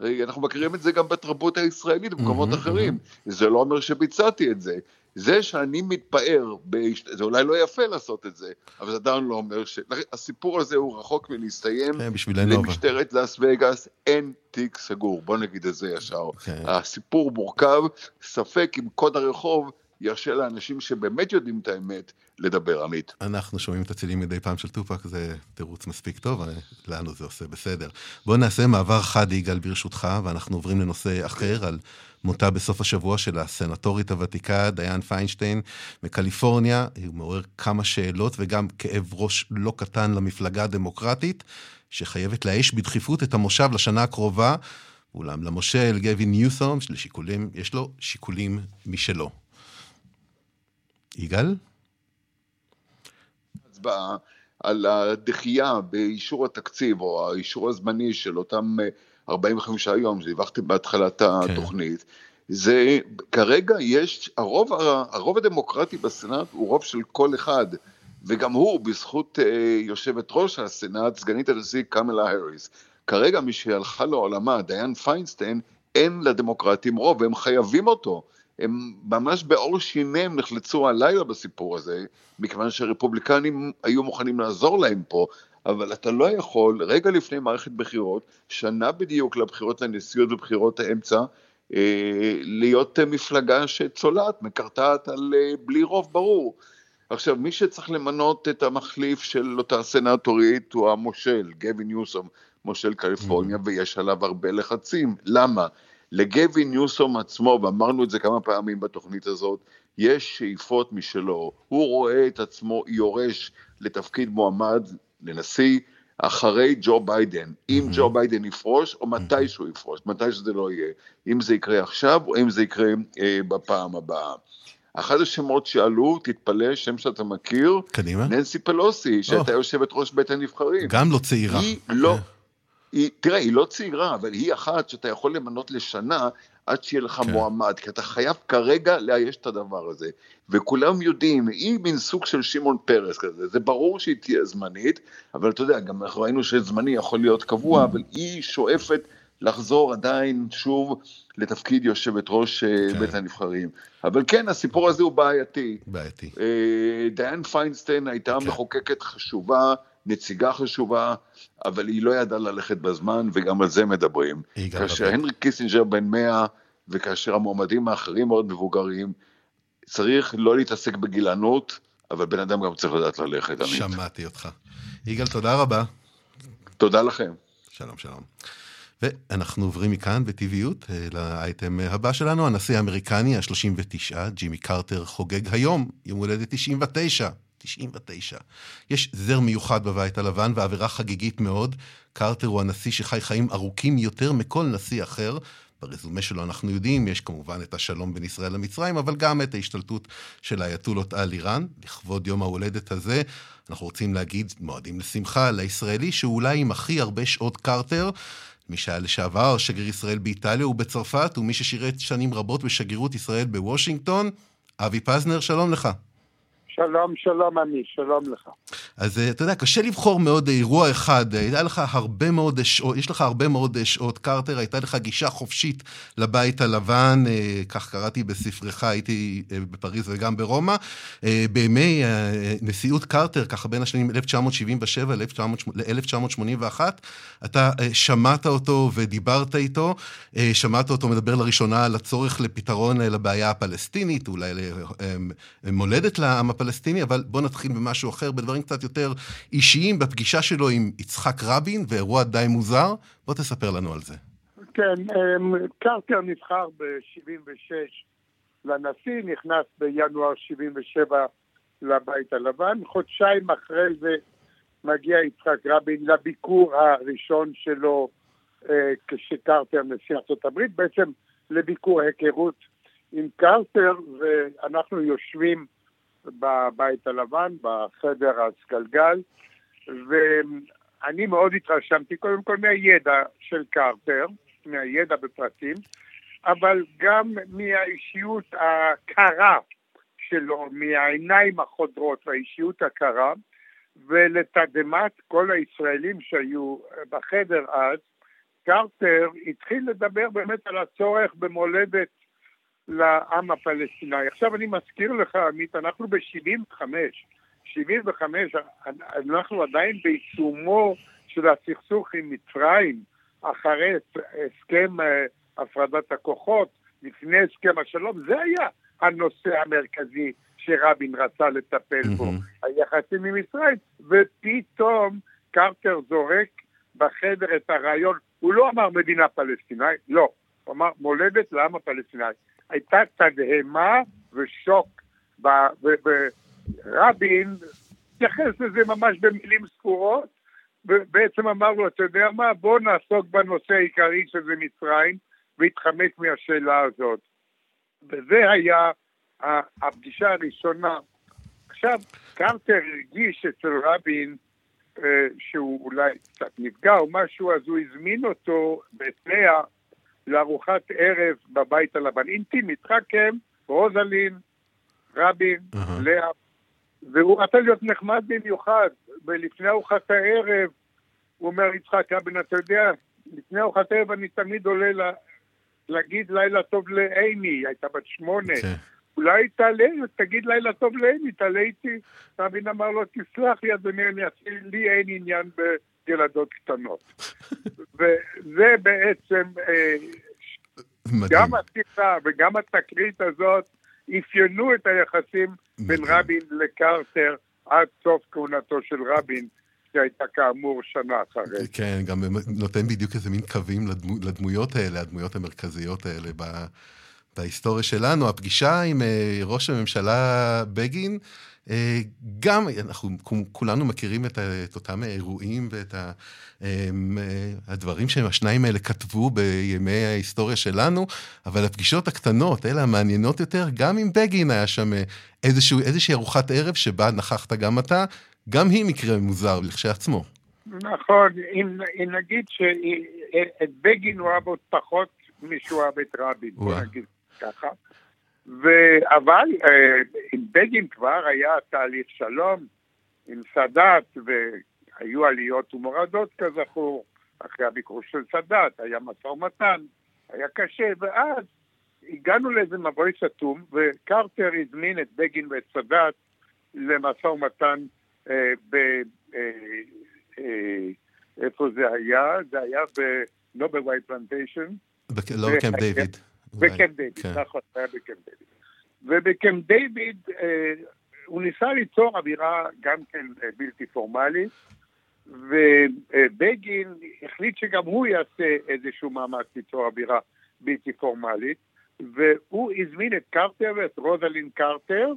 אנחנו מכירים את זה גם בתרבות הישראלית ובמקומות mm-hmm, אחרים. זה לא אומר שביצעתי את זה. זה שאני מתפאר, בהש... זה אולי לא יפה לעשות את זה, אבל זה עדיין לא אומר ש... הסיפור הזה הוא רחוק מלהסתיים. כן, בשבילנו. למשטרת לאס וגאס אין תיק סגור, בוא נגיד את זה ישר. כן. הסיפור מורכב, ספק אם קוד הרחוב ירשה לאנשים שבאמת יודעים את האמת לדבר, עמית. אנחנו שומעים את הצילים מדי פעם של טופק, זה תירוץ מספיק טוב, לנו זה עושה בסדר. בואו נעשה מעבר חד, יגאל, ברשותך, ואנחנו עוברים לנושא אחר, על מותה בסוף השבוע של הסנטורית הוותיקה, דיין פיינשטיין מקליפורניה. הוא מעורר כמה שאלות וגם כאב ראש לא קטן למפלגה הדמוקרטית, שחייבת לאש בדחיפות את המושב לשנה הקרובה. אולם למושל גבי ניוסום, לשיקולים, יש לו שיקולים משלו. יגאל? הצבעה על הדחייה באישור התקציב, או האישור הזמני של אותם 45 יום, שדיווחתי בהתחלת כן. התוכנית, זה, כרגע יש, הרוב, הרוב הדמוקרטי בסנאט הוא רוב של כל אחד, וגם הוא, בזכות אה, יושבת ראש הסנאט, סגנית הנשיא קמלה האריס. כרגע מי שהלכה לעולמה, דיין פיינסטיין, אין לדמוקרטים רוב, והם חייבים אותו. הם ממש בעור שיניהם נחלצו הלילה בסיפור הזה, מכיוון שהרפובליקנים היו מוכנים לעזור להם פה, אבל אתה לא יכול, רגע לפני מערכת בחירות, שנה בדיוק לבחירות לנשיאות ובחירות האמצע, אה, להיות מפלגה שצולעת, מקרטעת על אה, בלי רוב ברור. עכשיו, מי שצריך למנות את המחליף של אותה סנטורית הוא המושל, גווין ניוסום, מושל קליפורניה, mm-hmm. ויש עליו הרבה לחצים. למה? לגבי ניוסום עצמו, ואמרנו את זה כמה פעמים בתוכנית הזאת, יש שאיפות משלו. הוא רואה את עצמו יורש לתפקיד מועמד לנשיא אחרי ג'ו ביידן. אם mm-hmm. ג'ו ביידן יפרוש, או מתי mm-hmm. שהוא יפרוש, מתי שזה לא יהיה. אם זה יקרה עכשיו, או אם זה יקרה אה, בפעם הבאה. אחד השמות שעלו, תתפלא, שם שאתה מכיר, קדימה. ננסי פלוסי, שהייתה oh. יושבת ראש בית הנבחרים. גם לא צעירה. היא לא, היא, תראה, היא לא צעירה, אבל היא אחת שאתה יכול למנות לשנה עד שיהיה לך כן. מועמד, כי אתה חייב כרגע לאייש את הדבר הזה. וכולם יודעים, היא מין סוג של שמעון פרס כזה, זה ברור שהיא תהיה זמנית, אבל אתה יודע, גם אנחנו ראינו שזמני יכול להיות קבוע, אבל היא שואפת לחזור עדיין שוב לתפקיד יושבת ראש אה, כן. בית הנבחרים. אבל כן, הסיפור הזה הוא בעייתי. בעייתי. אה, דיין פיינסטיין הייתה כן. מחוקקת חשובה, נציגה חשובה, אבל היא לא ידעה ללכת בזמן, וגם על זה מדברים. כאשר הנרי קיסינג'ר בן 100, וכאשר המועמדים האחרים מאוד מבוגרים, צריך לא להתעסק בגילנות, אבל בן אדם גם צריך לדעת ללכת, עמית. שמעתי אותך. יגאל, תודה רבה. תודה לכם. שלום, שלום. ואנחנו עוברים מכאן בטבעיות אה, לאייטם הבא שלנו, הנשיא האמריקני ה-39, ג'ימי קרטר, חוגג היום, יום הולדת 99. 99. יש זר מיוחד בבית הלבן ועבירה חגיגית מאוד. קרטר הוא הנשיא שחי חיים ארוכים יותר מכל נשיא אחר. ברזומה שלו אנחנו יודעים, יש כמובן את השלום בין ישראל למצרים, אבל גם את ההשתלטות של האייתולות על איראן. לכבוד יום ההולדת הזה, אנחנו רוצים להגיד מועדים לשמחה לישראלי שאולי עם הכי הרבה שעות קרטר. מי שהיה לשעבר שגריר ישראל באיטליה ובצרפת, ומי ששירת שנים רבות בשגרירות ישראל בוושינגטון, אבי פזנר, שלום לך. שלום, שלום עמי, שלום לך. אז אה, אתה יודע, קשה לבחור מאוד אירוע אחד. אה, היה לך הרבה מאוד שעות, יש לך הרבה מאוד שעות. קרטר, הייתה לך גישה חופשית לבית הלבן, אה, כך קראתי בספרך, הייתי בפריז וגם ברומא. בימי נשיאות קרטר, ככה בין השנים 1977 ל-1981, אתה שמעת אותו ודיברת איתו, שמעת אותו מדבר לראשונה על הצורך לפתרון לבעיה הפלסטינית, אולי למולדת לעם הפלסטיני. הפלסטיני, אבל בואו נתחיל במשהו אחר, בדברים קצת יותר אישיים, בפגישה שלו עם יצחק רבין, ואירוע די מוזר. בוא תספר לנו על זה. כן, אמ, קרטר נבחר ב-76 לנשיא, נכנס בינואר 77 לבית הלבן. חודשיים אחרי זה מגיע יצחק רבין לביקור הראשון שלו אה, כשקרטר נשיא ארה"ב, בעצם לביקור היכרות עם קרטר, ואנחנו יושבים בבית הלבן, בחדר הסגלגל, ואני מאוד התרשמתי קודם כל מהידע של קרטר, מהידע בפרטים, אבל גם מהאישיות הקרה שלו, מהעיניים החודרות והאישיות הקרה, ולתדהמת כל הישראלים שהיו בחדר אז, קרטר התחיל לדבר באמת על הצורך במולדת לעם הפלסטיני. עכשיו אני מזכיר לך, עמית, אנחנו ב-75, 75, אנחנו עדיין בעיצומו של הסכסוך עם מצרים, אחרי הסכם אה, הפרדת הכוחות, לפני הסכם השלום, זה היה הנושא המרכזי שרבין רצה לטפל בו. היחסים עם מצרים, ופתאום קרטר זורק בחדר את הרעיון, הוא לא אמר מדינה פלסטינאית, לא, הוא אמר מולדת לעם הפלסטיני. הייתה תדהמה ושוק, ורבין התייחס לזה ממש במילים ספורות, ובעצם אמר לו, אתה יודע מה, בוא נעסוק בנושא העיקרי שזה מצרים, והתחמק מהשאלה הזאת. וזה היה הפגישה הראשונה. עכשיו, קרטר הרגיש אצל רבין אה, שהוא אולי קצת נפגע או משהו, אז הוא הזמין אותו לאה לארוחת ערב בבית הלבן, אינטימית, רק הם, רוזלין, רבין, uh-huh. לאה, והוא רצה להיות נחמד במיוחד, ולפני ארוחת הערב, הוא אומר, יצחק רבין, אתה יודע, לפני ארוחת הערב אני תמיד עולה לה, להגיד לילה טוב לאימי, הייתה בת שמונה. Okay. אולי תעלה, תגיד לילה טוב לאימי, תעלה איתי. רבין אמר לו, תסלח לי, אדוני, אני אעשה, לי אין עניין ב... ילדות קטנות. וזה בעצם, אה, גם השיחה וגם התקרית הזאת אפיינו את היחסים בין רבין לקרטר עד סוף כהונתו של רבין. שהייתה כאמור שנה אחרי. כן, גם נותן בדיוק איזה מין קווים לדמויות האלה, הדמויות המרכזיות האלה בהיסטוריה שלנו. הפגישה עם אה, ראש הממשלה בגין גם, אנחנו כולנו מכירים את, את אותם האירועים ואת ה, אה, הדברים שהשניים האלה כתבו בימי ההיסטוריה שלנו, אבל הפגישות הקטנות, אלה המעניינות יותר, גם עם בגין היה שם אה, איזשהו, איזושהי ארוחת ערב שבה נכחת גם אתה, גם היא מקרה מוזר לכשעצמו. נכון, אם, אם נגיד שאת בגין הוא אהב עוד פחות משהוא אהב את רבין, בוא נגיד ככה. ו... אבל אה, עם בגין כבר היה תהליך שלום עם סאדאת, והיו עליות ומורדות כזכור, אחרי הביקור של סאדאת, היה משא ומתן, היה קשה, ואז הגענו לאיזה מבוי סתום, וקרטר הזמין את בגין ואת סאדאת למשא ומתן אה, ב... אה, אה, איפה זה היה? זה היה לא בווייט פלנטיישן. לא בקמפ דיוויד. בקמפ דיוויד, כן. נכון, זה היה בקמפ דיוויד. ובקמפ דיוויד אה, הוא ניסה ליצור אווירה גם כן אה, בלתי פורמלית, ובגין החליט שגם הוא יעשה איזשהו מאמץ ליצור אווירה בלתי פורמלית, והוא הזמין את קרטר ואת רוזלין קרטר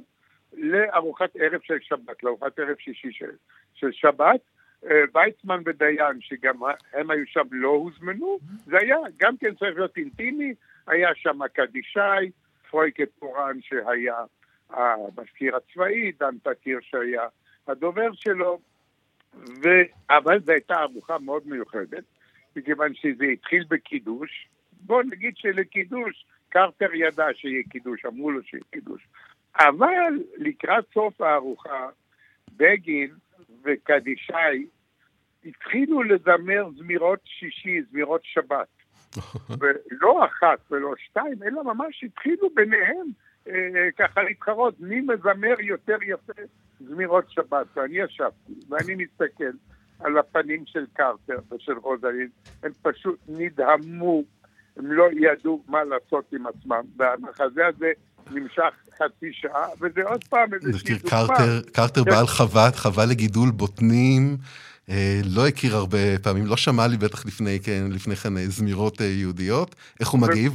לארוחת ערב של שבת, לארוחת ערב שישי של, של שבת. אה, ויצמן ודיין, שגם הם היו שם, לא הוזמנו, זה היה גם כן צריך להיות אינטימי, היה שם קדישאי, פרויקט פורן שהיה המזכיר הצבאי, דן פתיר שהיה הדובר שלו, ו... אבל זו הייתה ארוחה מאוד מיוחדת, מכיוון שזה התחיל בקידוש. בואו נגיד שלקידוש, קרטר ידע שיהיה קידוש, אמרו לו שיהיה קידוש. אבל לקראת סוף הארוחה, בגין וקדישאי התחילו לזמר זמירות שישי, זמירות שבת. ולא אחת ולא שתיים, אלא ממש התחילו ביניהם אה, ככה להתחרות, מי מזמר יותר יפה זמירות שבת. ואני ישבתי, ואני מסתכל על הפנים של קרטר ושל רוזלין, הם פשוט נדהמו, הם לא ידעו מה לעשות עם עצמם, והמחזה הזה נמשך חצי שעה, וזה עוד פעם איזושהי דוגמה. קרטר, קרטר בעל חוות, חווה לגידול בוטנים. אה, לא הכיר הרבה פעמים, לא שמע לי בטח לפני כן, לפני כן אה, זמירות אה, יהודיות. איך הוא מגיב?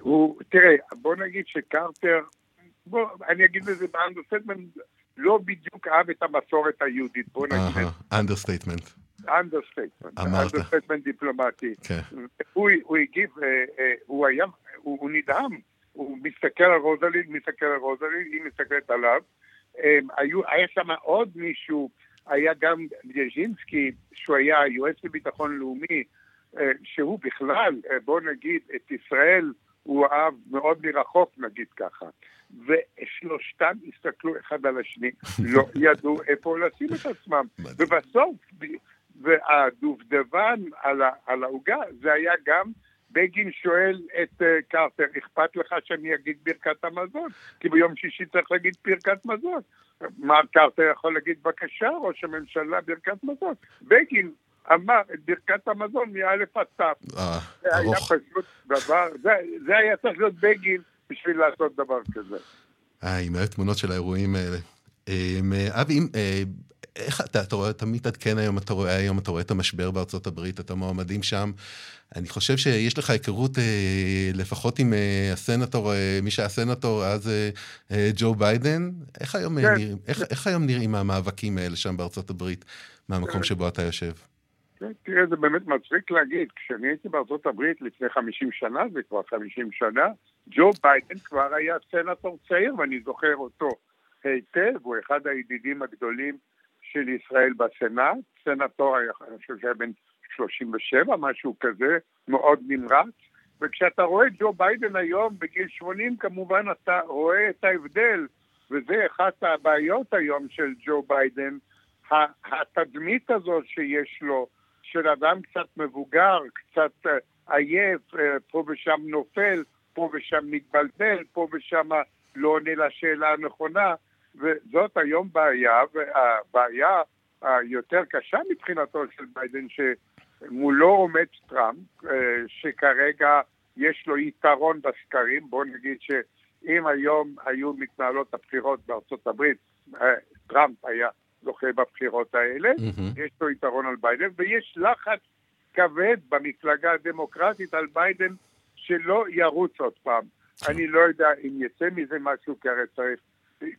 הוא, תראה, בוא נגיד שקרטר, בוא, אני אגיד את זה ב understatement, לא בדיוק אהב את המסורת היהודית, בוא נגיד. אנדרסטייטמנט. אנדרסטייטמנט. אמרת. understatement דיפלומטי. כן. הוא הגיב, הוא היה, הוא נדהם. הוא מסתכל על רוזלין, מסתכל על רוזלין, היא מסתכלת עליו. היו, היה שם עוד מישהו, היה גם בז'ז'ינסקי, שהוא היה יועץ לביטחון לאומי, אה, שהוא בכלל, אה, בוא נגיד, את ישראל הוא אהב מאוד מרחוק, נגיד ככה. ושלושתם הסתכלו אחד על השני, לא ידעו איפה לשים את עצמם. ובסוף, והדובדבן על העוגה, זה היה גם בגין שואל את uh, קרטר, אכפת לך שאני אגיד ברכת המזון? כי ביום שישי צריך להגיד ברכת מזון. מה קרטר יכול להגיד, בבקשה, ראש הממשלה, ברכת מזון? בגין אמר את ברכת המזון מאלף עד תף. אה, זה היה פשוט דבר, זה, זה היה צריך להיות בגין בשביל לעשות דבר כזה. אה, עם התמונות של האירועים האלה. אה, אבי, איך אתה, אתה רואה, אתה מתעדכן היום, אתה רואה היום, אתה רואה את המשבר בארצות הברית, את המועמדים שם. אני חושב שיש לך היכרות אה, לפחות עם אה, הסנטור, אה, מי שהיה סנטור אז אה, אה, ג'ו ביידן. איך היום, כן. נראים, איך, איך היום נראים המאבקים האלה שם בארצות הברית, מהמקום כן. שבו אתה יושב? כן, תראה, זה באמת מצחיק להגיד. כשאני הייתי בארצות הברית לפני 50 שנה, זה כבר 50 שנה, ג'ו ביידן כבר היה סנטור צעיר, ואני זוכר אותו היטב, הוא אחד הידידים הגדולים של ישראל בסנאט, סנטור, אני חושב שהיה בן 37, משהו כזה, מאוד נמרץ, וכשאתה רואה את ג'ו ביידן היום בגיל 80, כמובן אתה רואה את ההבדל, וזה אחת הבעיות היום של ג'ו ביידן, התדמית הזאת שיש לו, של אדם קצת מבוגר, קצת אה, עייף, אה, פה ושם נופל, פה ושם מתבלבל, פה ושם לא עונה לשאלה הנכונה, וזאת היום בעיה, והבעיה היותר קשה מבחינתו של ביידן, שמולו עומד טראמפ, אה, שכרגע יש לו יתרון בסקרים, בואו נגיד שאם היום היו מתנהלות הבחירות בארצות הברית, אה, טראמפ היה זוכה בבחירות האלה, mm-hmm. יש לו יתרון על ביידן, ויש לחץ כבד במפלגה הדמוקרטית על ביידן שלא ירוץ עוד פעם. אני לא יודע אם יצא מזה משהו, כי הרי צריך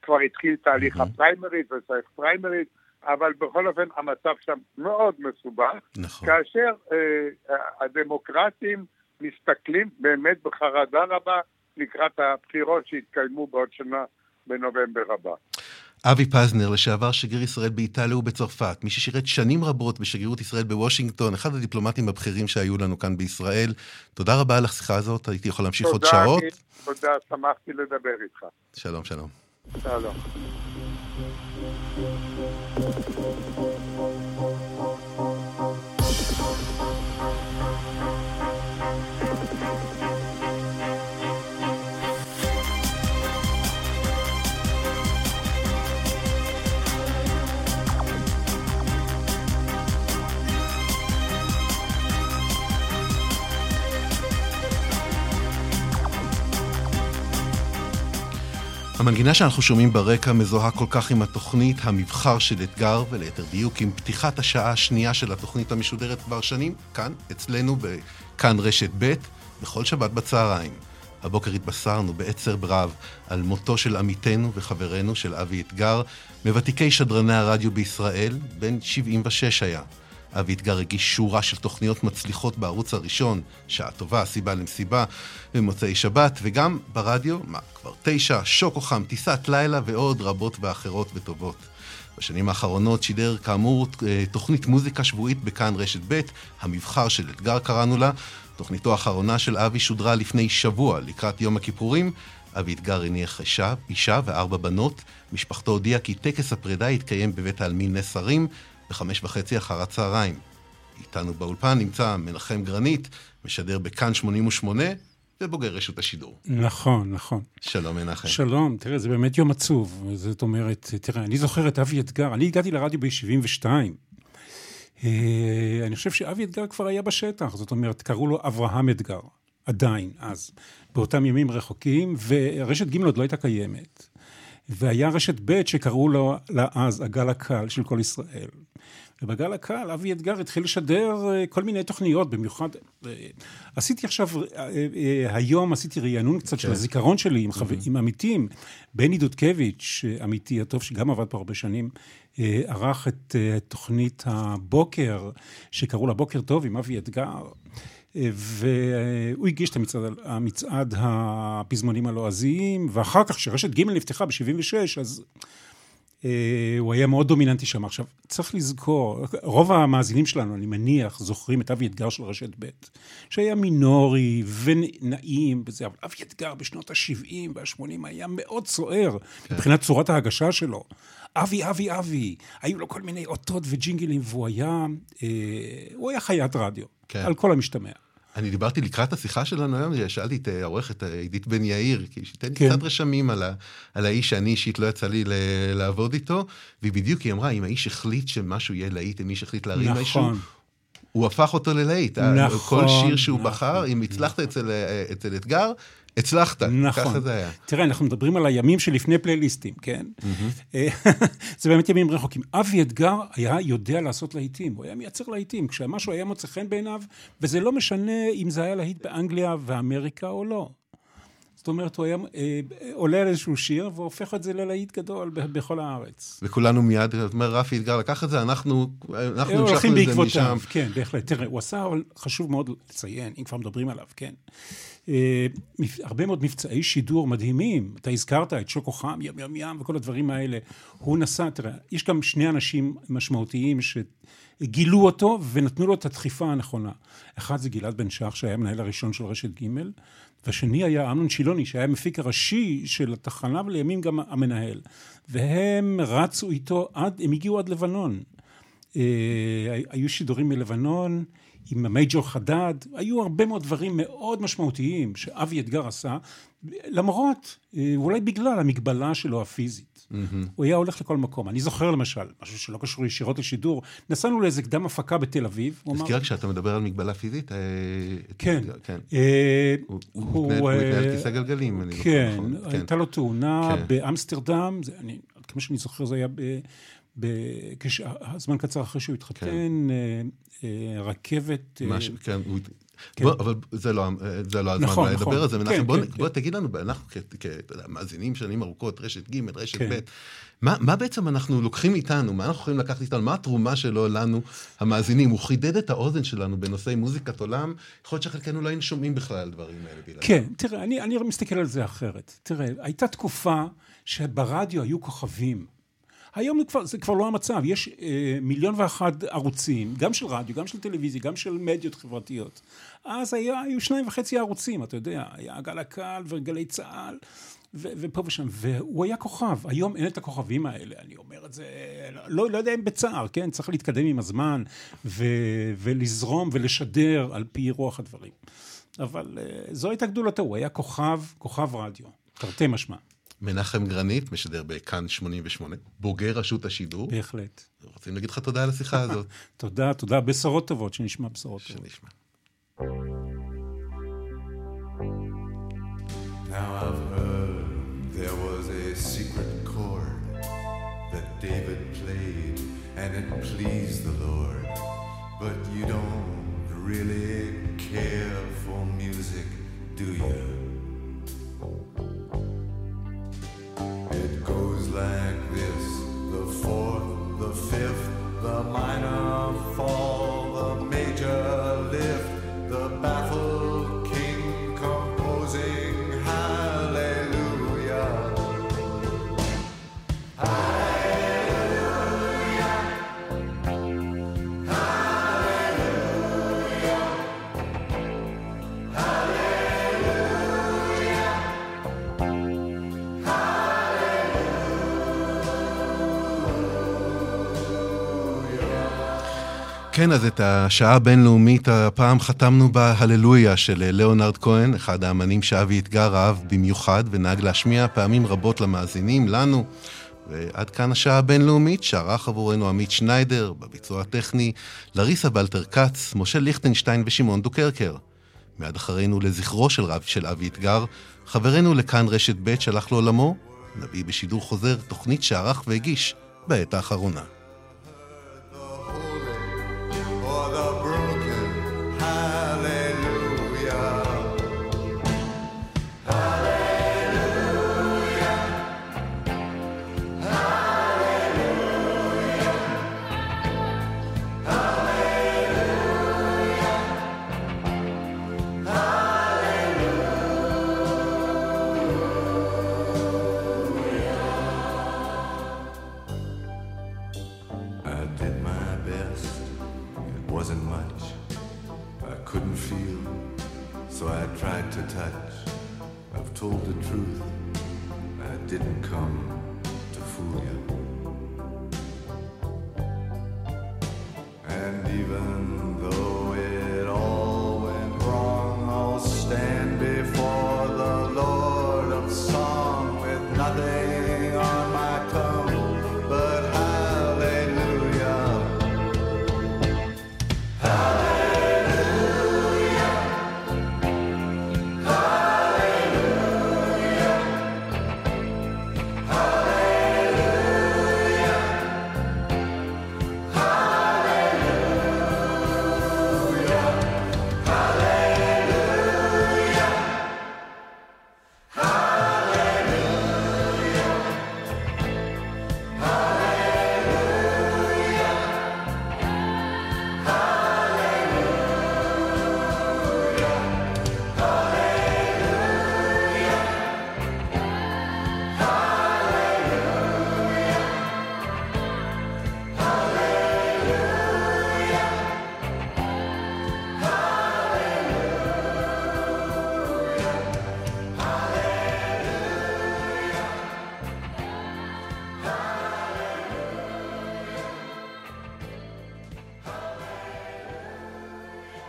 כבר התחיל תהליך הפריימריז וצריך פריימריז, אבל בכל אופן המצב שם מאוד מסובך, נכון. כאשר אה, הדמוקרטים מסתכלים באמת בחרדה רבה לקראת הבחירות שיתקיימו בעוד שנה בנובמבר הבא. אבי פזנר, לשעבר שגריר ישראל באיטליה ובצרפת, מי ששירת שנים רבות בשגרירות ישראל בוושינגטון, אחד הדיפלומטים הבכירים שהיו לנו כאן בישראל. תודה רבה על השיחה הזאת, הייתי יכול להמשיך עוד שעות. תודה, שמחתי לדבר איתך. שלום, שלום. שלום. המנגינה שאנחנו שומעים ברקע מזוהה כל כך עם התוכנית המבחר של אתגר, וליתר דיוק עם פתיחת השעה השנייה של התוכנית המשודרת כבר שנים, כאן, אצלנו, בכאן רשת ב', בכל שבת בצהריים. הבוקר התבשרנו בעצר ברב על מותו של עמיתנו וחברנו של אבי אתגר, מוותיקי שדרני הרדיו בישראל, בן 76 היה. אבי אתגר הגיש שורה של תוכניות מצליחות בערוץ הראשון, שעה טובה, סיבה למסיבה, במוצאי שבת, וגם ברדיו, מה, כבר תשע, שוקו חם, טיסת לילה ועוד רבות ואחרות וטובות. בשנים האחרונות שידר כאמור תוכנית מוזיקה שבועית בכאן רשת ב', המבחר של אתגר קראנו לה. תוכניתו האחרונה של אבי שודרה לפני שבוע, לקראת יום הכיפורים. אבי אתגר הניח אישה, אישה וארבע בנות. משפחתו הודיעה כי טקס הפרידה יתקיים בבית העלמין נס הרים, בחמש וחצי אחר הצהריים. איתנו באולפן נמצא מנחם גרנית, משדר בכאן 88 ובוגר רשות השידור. נכון, נכון. שלום מנחם. שלום, תראה, זה באמת יום עצוב. זאת אומרת, תראה, אני זוכר את אבי אתגר, אני הגעתי לרדיו ב-72. אה, אני חושב שאבי אתגר כבר היה בשטח, זאת אומרת, קראו לו אברהם אתגר, עדיין, אז, באותם ימים רחוקים, ורשת ג' עוד לא הייתה קיימת. והיה רשת ב' שקראו לו אז הגל הקל של כל ישראל. ובגל הקל אבי אתגר התחיל לשדר אה, כל מיני תוכניות, במיוחד... אה, עשיתי עכשיו, אה, היום עשיתי רענון קצת של כן. הזיכרון שלי עם, חו... עם עמיתים. בני דודקביץ', עמיתי הטוב, שגם עבד פה הרבה שנים, ערך את תוכנית הבוקר, שקראו לה בוקר טוב עם אבי אתגר. והוא הגיש את המצעד, המצעד הפזמונים הלועזיים, ואחר כך, כשרשת ג' נפתחה ב-76, אז הוא היה מאוד דומיננטי שם. עכשיו, צריך לזכור, רוב המאזינים שלנו, אני מניח, זוכרים את אבי אתגר של רשת ב', שהיה מינורי ונעים וזה, אבל אבי אתגר בשנות ה-70 וה-80 היה מאוד סוער כן. מבחינת צורת ההגשה שלו. אבי, אבי, אבי, היו לו כל מיני אותות וג'ינגלים, והוא היה, אה, הוא היה חיית רדיו, כן. על כל המשתמע. אני דיברתי לקראת השיחה שלנו היום, שאלתי את העורכת עידית בן יאיר, כי שתיתן לי כן. קצת רשמים על, ה, על האיש שאני אישית לא יצא לי ל, לעבוד איתו, והיא בדיוק, היא אמרה, אם האיש החליט שמשהו יהיה להיט, אם איש החליט להרים נכון. משהו, הוא הפך אותו ללהיט. נכון. כל שיר שהוא נכון, בחר, אם הצלחת נכון. אצל, אצל אתגר, הצלחת, נכון. ככה זה היה. תראה, אנחנו מדברים על הימים שלפני פלייליסטים, כן? Mm-hmm. זה באמת ימים רחוקים. אבי אתגר היה יודע לעשות להיטים, הוא היה מייצר להיטים, כשמשהו היה מוצא חן בעיניו, וזה לא משנה אם זה היה להיט באנגליה ואמריקה או לא. זאת אומרת, הוא היה אה, עולה על איזשהו שיר והופך את זה ללהיט גדול בכל הארץ. וכולנו מיד, זאת אומרת, רפי אתגר לקח את זה, אנחנו המשכנו את זה משם. כן, בהחלט. תראה, הוא עשה, אבל חשוב מאוד לציין, אם כבר מדברים עליו, כן. אה, הרבה מאוד מבצעי שידור מדהימים. אתה הזכרת את שוקו חם, ים ים ים וכל הדברים האלה. הוא נסע, תראה, יש גם שני אנשים משמעותיים שגילו אותו ונתנו לו את הדחיפה הנכונה. אחד זה גלעד בן שח, שהיה המנהל הראשון של רשת ג', והשני היה אמנון שילוני, שהיה המפיק הראשי של התחנה, ולימים גם המנהל. והם רצו איתו עד, הם הגיעו עד לבנון. אה, היו שידורים מלבנון. עם המייג'ור חדד, היו הרבה מאוד דברים מאוד משמעותיים שאבי אתגר עשה, למרות, אה, אולי בגלל המגבלה שלו הפיזית. Mm-hmm. הוא היה הולך לכל מקום. אני זוכר למשל, משהו שלא קשור ישירות לשידור, נסענו לאיזה קדם הפקה בתל אביב. תזכיר רק כשאתה מדבר על מגבלה פיזית. אה, כן. כן. אה, הוא מתנהל כיסא גלגלים, אני זוכר נכון. כן, הייתה לו תאונה כן. באמסטרדם, עד כמה שאני זוכר זה היה זמן קצר אחרי שהוא התחתן, כן. אה, רכבת... מש, אה, כן, הוא... כן. בוא, אבל זה לא, זה לא הזמן נכון, לדבר נכון. על זה. מנחם, כן, בוא, כן, בוא כן. תגיד לנו, אנחנו כמאזינים שנים ארוכות, רשת ג', רשת כן. ב', מה, מה בעצם אנחנו לוקחים איתנו, מה אנחנו יכולים לקחת איתנו, מה התרומה שלו לנו, המאזינים? הוא חידד את האוזן שלנו בנושאי מוזיקת עולם, יכול להיות שחלקנו לא היינו שומעים בכלל על דברים האלה בלעדיו. כן, תראה, אני, אני מסתכל על זה אחרת. תראה, הייתה תקופה שברדיו היו כוכבים. היום זה כבר, זה כבר לא המצב, יש אה, מיליון ואחד ערוצים, גם של רדיו, גם של טלוויזיה, גם של מדיות חברתיות. אז היה, היו שניים וחצי ערוצים, אתה יודע, היה גל הקהל וגלי צה"ל. ו- ופה ושם, והוא היה כוכב, היום אין את הכוכבים האלה, אני אומר את זה, לא, לא יודע אם בצער, כן, צריך להתקדם עם הזמן, ו- ולזרום ולשדר על פי רוח הדברים. אבל uh, זו הייתה גדולתו, הוא היה כוכב, כוכב רדיו, תרתי משמע. מנחם גרנית, משדר בכאן 88, בוגר רשות השידור. בהחלט. רוצים להגיד לך תודה על השיחה הזאת. תודה, תודה, בשורות טובות, שנשמע בשורות טובות. שנשמע. Now I've heard there was a secret chord that David played and it pleased the Lord. But you don't really care for music, do you? black. כן, אז את השעה הבינלאומית הפעם חתמנו בהללויה של ליאונרד כהן, אחד האמנים שאבי אתגר אהב במיוחד ונהג להשמיע פעמים רבות למאזינים, לנו. ועד כאן השעה הבינלאומית, שערך עבורנו עמית שניידר, בביצוע הטכני, לריסה בלטר כץ, משה ליכטנשטיין ושמעון דוקרקר. מיד אחרינו לזכרו של רב של אבי אתגר, חברנו לכאן רשת ב' שהלך לעולמו, נביא בשידור חוזר תוכנית שערך והגיש בעת האחרונה. you, so I tried to touch. I've told the truth, I didn't come to fool you.